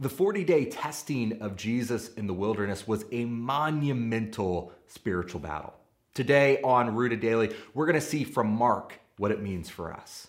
The 40 day testing of Jesus in the wilderness was a monumental spiritual battle. Today on Rooted Daily, we're going to see from Mark what it means for us.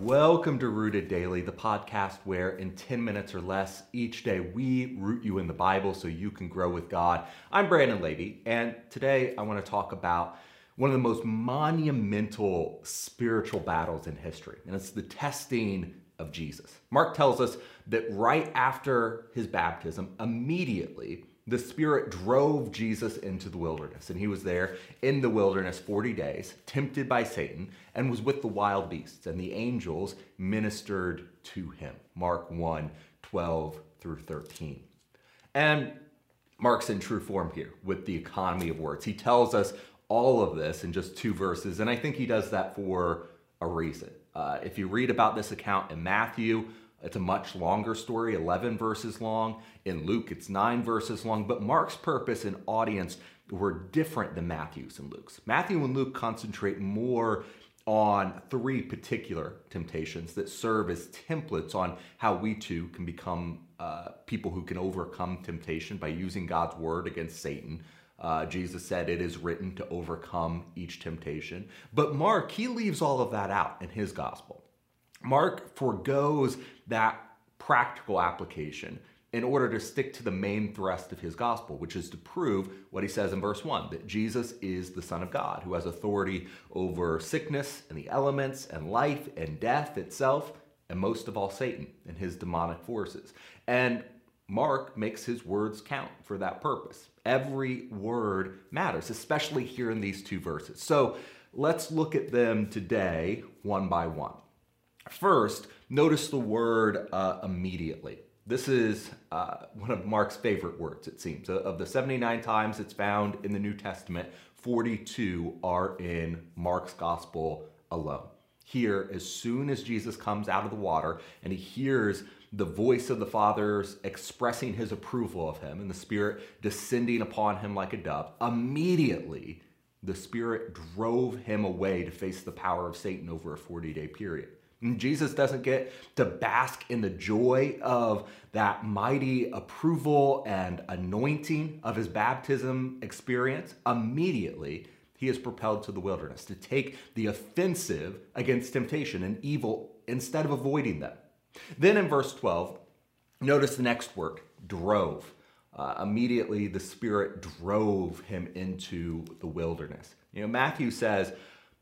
Welcome to Rooted Daily, the podcast where in 10 minutes or less each day we root you in the Bible so you can grow with God. I'm Brandon Levy, and today I want to talk about one of the most monumental spiritual battles in history, and it's the testing of Jesus. Mark tells us that right after his baptism, immediately, the Spirit drove Jesus into the wilderness, and he was there in the wilderness 40 days, tempted by Satan, and was with the wild beasts, and the angels ministered to him. Mark 1 12 through 13. And Mark's in true form here with the economy of words. He tells us all of this in just two verses, and I think he does that for a reason. Uh, if you read about this account in Matthew, it's a much longer story, 11 verses long. In Luke, it's nine verses long. But Mark's purpose and audience were different than Matthew's and Luke's. Matthew and Luke concentrate more on three particular temptations that serve as templates on how we too can become uh, people who can overcome temptation by using God's word against Satan. Uh, Jesus said it is written to overcome each temptation. But Mark, he leaves all of that out in his gospel. Mark forgoes that practical application in order to stick to the main thrust of his gospel, which is to prove what he says in verse 1 that Jesus is the Son of God, who has authority over sickness and the elements and life and death itself, and most of all, Satan and his demonic forces. And Mark makes his words count for that purpose. Every word matters, especially here in these two verses. So let's look at them today one by one. First, notice the word uh, immediately. This is uh, one of Mark's favorite words, it seems. Of the 79 times it's found in the New Testament, 42 are in Mark's gospel alone. Here, as soon as Jesus comes out of the water and he hears the voice of the Father's expressing his approval of him and the Spirit descending upon him like a dove, immediately the Spirit drove him away to face the power of Satan over a 40 day period. And Jesus doesn't get to bask in the joy of that mighty approval and anointing of his baptism experience. Immediately, he is propelled to the wilderness to take the offensive against temptation and evil instead of avoiding them. Then in verse 12, notice the next word drove. Uh, immediately, the Spirit drove him into the wilderness. You know, Matthew says,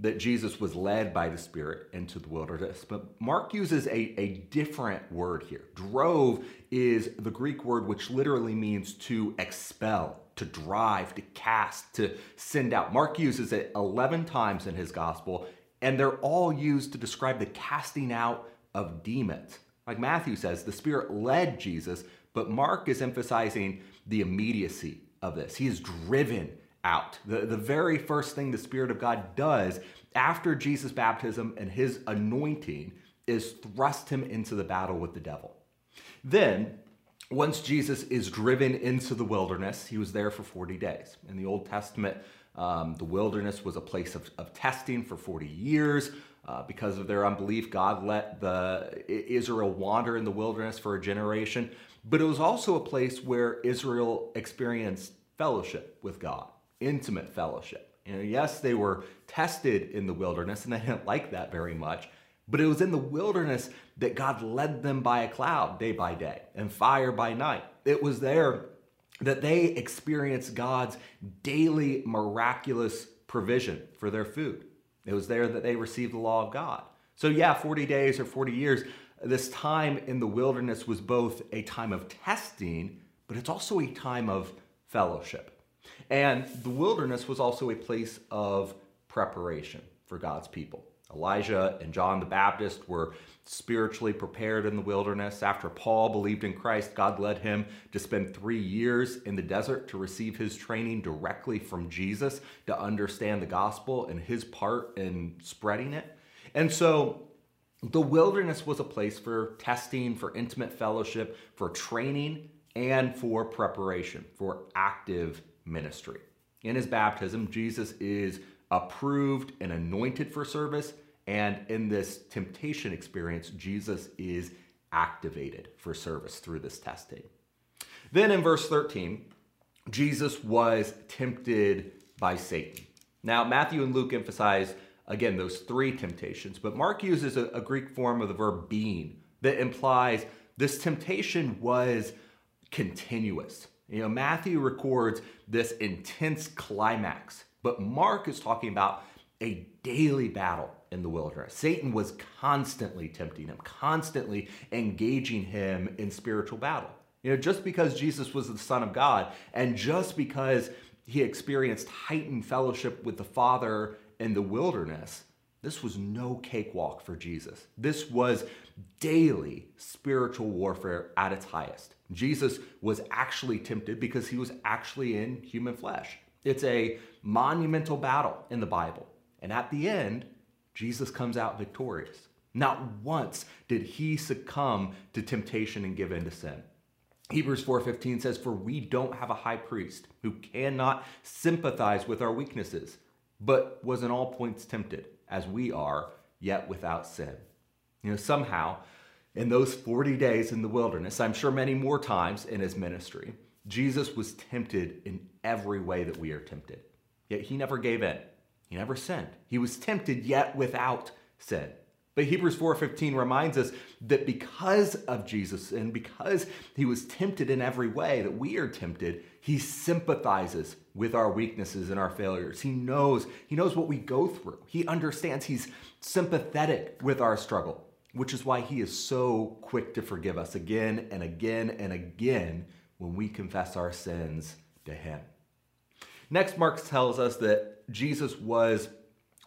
that Jesus was led by the Spirit into the wilderness. But Mark uses a, a different word here. Drove is the Greek word which literally means to expel, to drive, to cast, to send out. Mark uses it 11 times in his gospel, and they're all used to describe the casting out of demons. Like Matthew says, the Spirit led Jesus, but Mark is emphasizing the immediacy of this. He is driven out. The, the very first thing the Spirit of God does after Jesus' baptism and his anointing is thrust him into the battle with the devil. Then, once Jesus is driven into the wilderness, he was there for 40 days. In the Old Testament, um, the wilderness was a place of, of testing for 40 years. Uh, because of their unbelief, God let the Israel wander in the wilderness for a generation. But it was also a place where Israel experienced fellowship with God intimate fellowship. And yes, they were tested in the wilderness and they didn't like that very much, but it was in the wilderness that God led them by a cloud day by day and fire by night. It was there that they experienced God's daily miraculous provision for their food. It was there that they received the law of God. So, yeah, 40 days or 40 years, this time in the wilderness was both a time of testing, but it's also a time of fellowship. And the wilderness was also a place of preparation for God's people. Elijah and John the Baptist were spiritually prepared in the wilderness. After Paul believed in Christ, God led him to spend three years in the desert to receive his training directly from Jesus to understand the gospel and his part in spreading it. And so the wilderness was a place for testing, for intimate fellowship, for training, and for preparation, for active ministry. In his baptism, Jesus is approved and anointed for service. And in this temptation experience, Jesus is activated for service through this testing. Then in verse 13, Jesus was tempted by Satan. Now, Matthew and Luke emphasize, again, those three temptations, but Mark uses a, a Greek form of the verb being that implies this temptation was continuous. You know, Matthew records this intense climax, but Mark is talking about a daily battle in the wilderness. Satan was constantly tempting him, constantly engaging him in spiritual battle. You know, just because Jesus was the Son of God and just because he experienced heightened fellowship with the Father in the wilderness, this was no cakewalk for Jesus. This was daily spiritual warfare at its highest. Jesus was actually tempted because he was actually in human flesh. It's a monumental battle in the Bible. And at the end, Jesus comes out victorious. Not once did he succumb to temptation and give in to sin. Hebrews 4:15 says for we don't have a high priest who cannot sympathize with our weaknesses but was in all points tempted as we are yet without sin. You know somehow in those 40 days in the wilderness, I'm sure many more times in his ministry, Jesus was tempted in every way that we are tempted. Yet he never gave in. He never sinned. He was tempted yet without sin. But Hebrews 4:15 reminds us that because of Jesus and because he was tempted in every way that we are tempted, he sympathizes with our weaknesses and our failures. He knows, he knows what we go through. He understands, he's sympathetic with our struggle which is why he is so quick to forgive us again and again and again when we confess our sins to him. Next, Mark tells us that Jesus was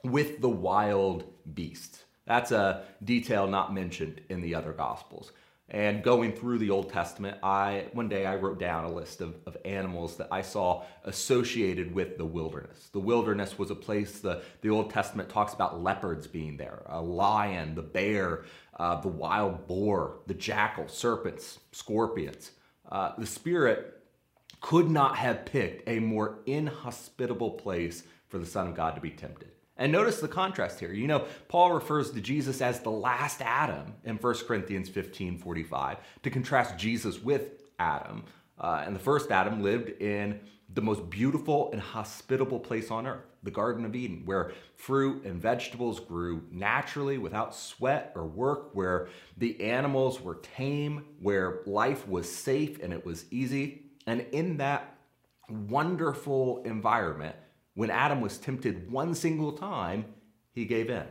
with the wild beasts. That's a detail not mentioned in the other gospels. And going through the Old Testament, I one day I wrote down a list of, of animals that I saw associated with the wilderness. The wilderness was a place the, the Old Testament talks about leopards being there, a lion, the bear, uh, the wild boar, the jackal, serpents, scorpions. Uh, the Spirit could not have picked a more inhospitable place for the Son of God to be tempted. And notice the contrast here. You know, Paul refers to Jesus as the last Adam in 1 Corinthians 15 45 to contrast Jesus with Adam. Uh, and the first Adam lived in the most beautiful and hospitable place on earth, the Garden of Eden, where fruit and vegetables grew naturally without sweat or work, where the animals were tame, where life was safe and it was easy. And in that wonderful environment, when Adam was tempted one single time, he gave in.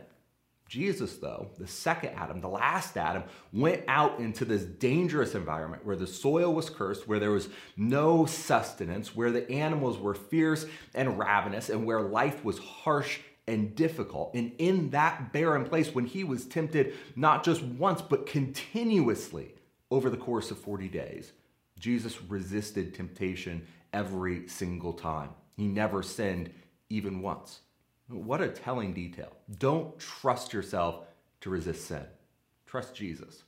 Jesus, though, the second Adam, the last Adam, went out into this dangerous environment where the soil was cursed, where there was no sustenance, where the animals were fierce and ravenous, and where life was harsh and difficult. And in that barren place, when he was tempted not just once, but continuously over the course of 40 days, Jesus resisted temptation every single time. He never sinned even once. What a telling detail. Don't trust yourself to resist sin. Trust Jesus.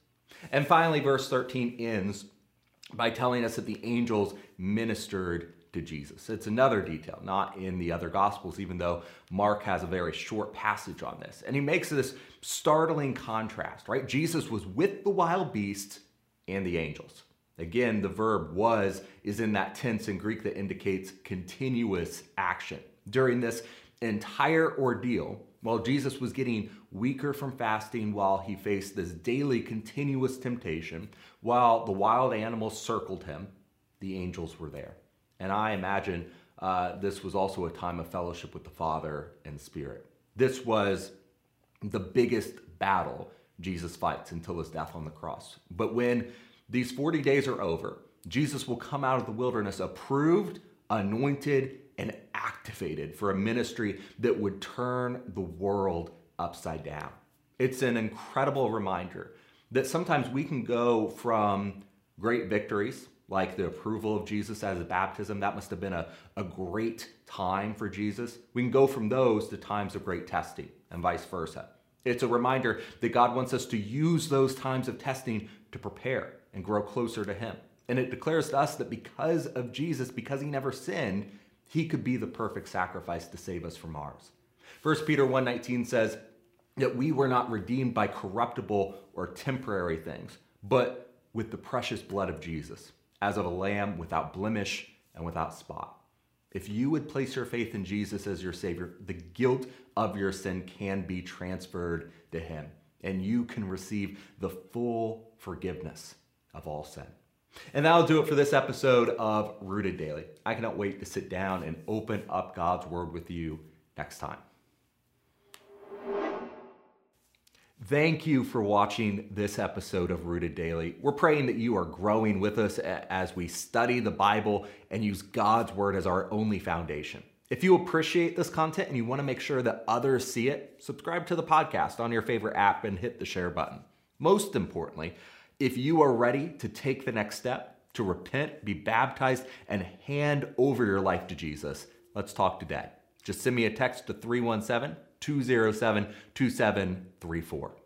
And finally, verse 13 ends by telling us that the angels ministered to Jesus. It's another detail, not in the other gospels, even though Mark has a very short passage on this. And he makes this startling contrast, right? Jesus was with the wild beasts and the angels. Again, the verb was is in that tense in Greek that indicates continuous action. During this entire ordeal, while Jesus was getting weaker from fasting, while he faced this daily continuous temptation, while the wild animals circled him, the angels were there. And I imagine uh, this was also a time of fellowship with the Father and Spirit. This was the biggest battle Jesus fights until his death on the cross. But when these 40 days are over, Jesus will come out of the wilderness approved, anointed, activated for a ministry that would turn the world upside down. It's an incredible reminder that sometimes we can go from great victories, like the approval of Jesus as a baptism. That must have been a, a great time for Jesus. We can go from those to times of great testing and vice versa. It's a reminder that God wants us to use those times of testing to prepare and grow closer to Him. And it declares to us that because of Jesus, because He never sinned, He could be the perfect sacrifice to save us from ours. 1 Peter 1:19 says that we were not redeemed by corruptible or temporary things, but with the precious blood of Jesus, as of a lamb without blemish and without spot. If you would place your faith in Jesus as your Savior, the guilt of your sin can be transferred to Him, and you can receive the full forgiveness of all sin. And that'll do it for this episode of Rooted Daily. I cannot wait to sit down and open up God's Word with you next time. Thank you for watching this episode of Rooted Daily. We're praying that you are growing with us as we study the Bible and use God's Word as our only foundation. If you appreciate this content and you want to make sure that others see it, subscribe to the podcast on your favorite app and hit the share button. Most importantly, if you are ready to take the next step, to repent, be baptized, and hand over your life to Jesus, let's talk today. Just send me a text to 317 207 2734.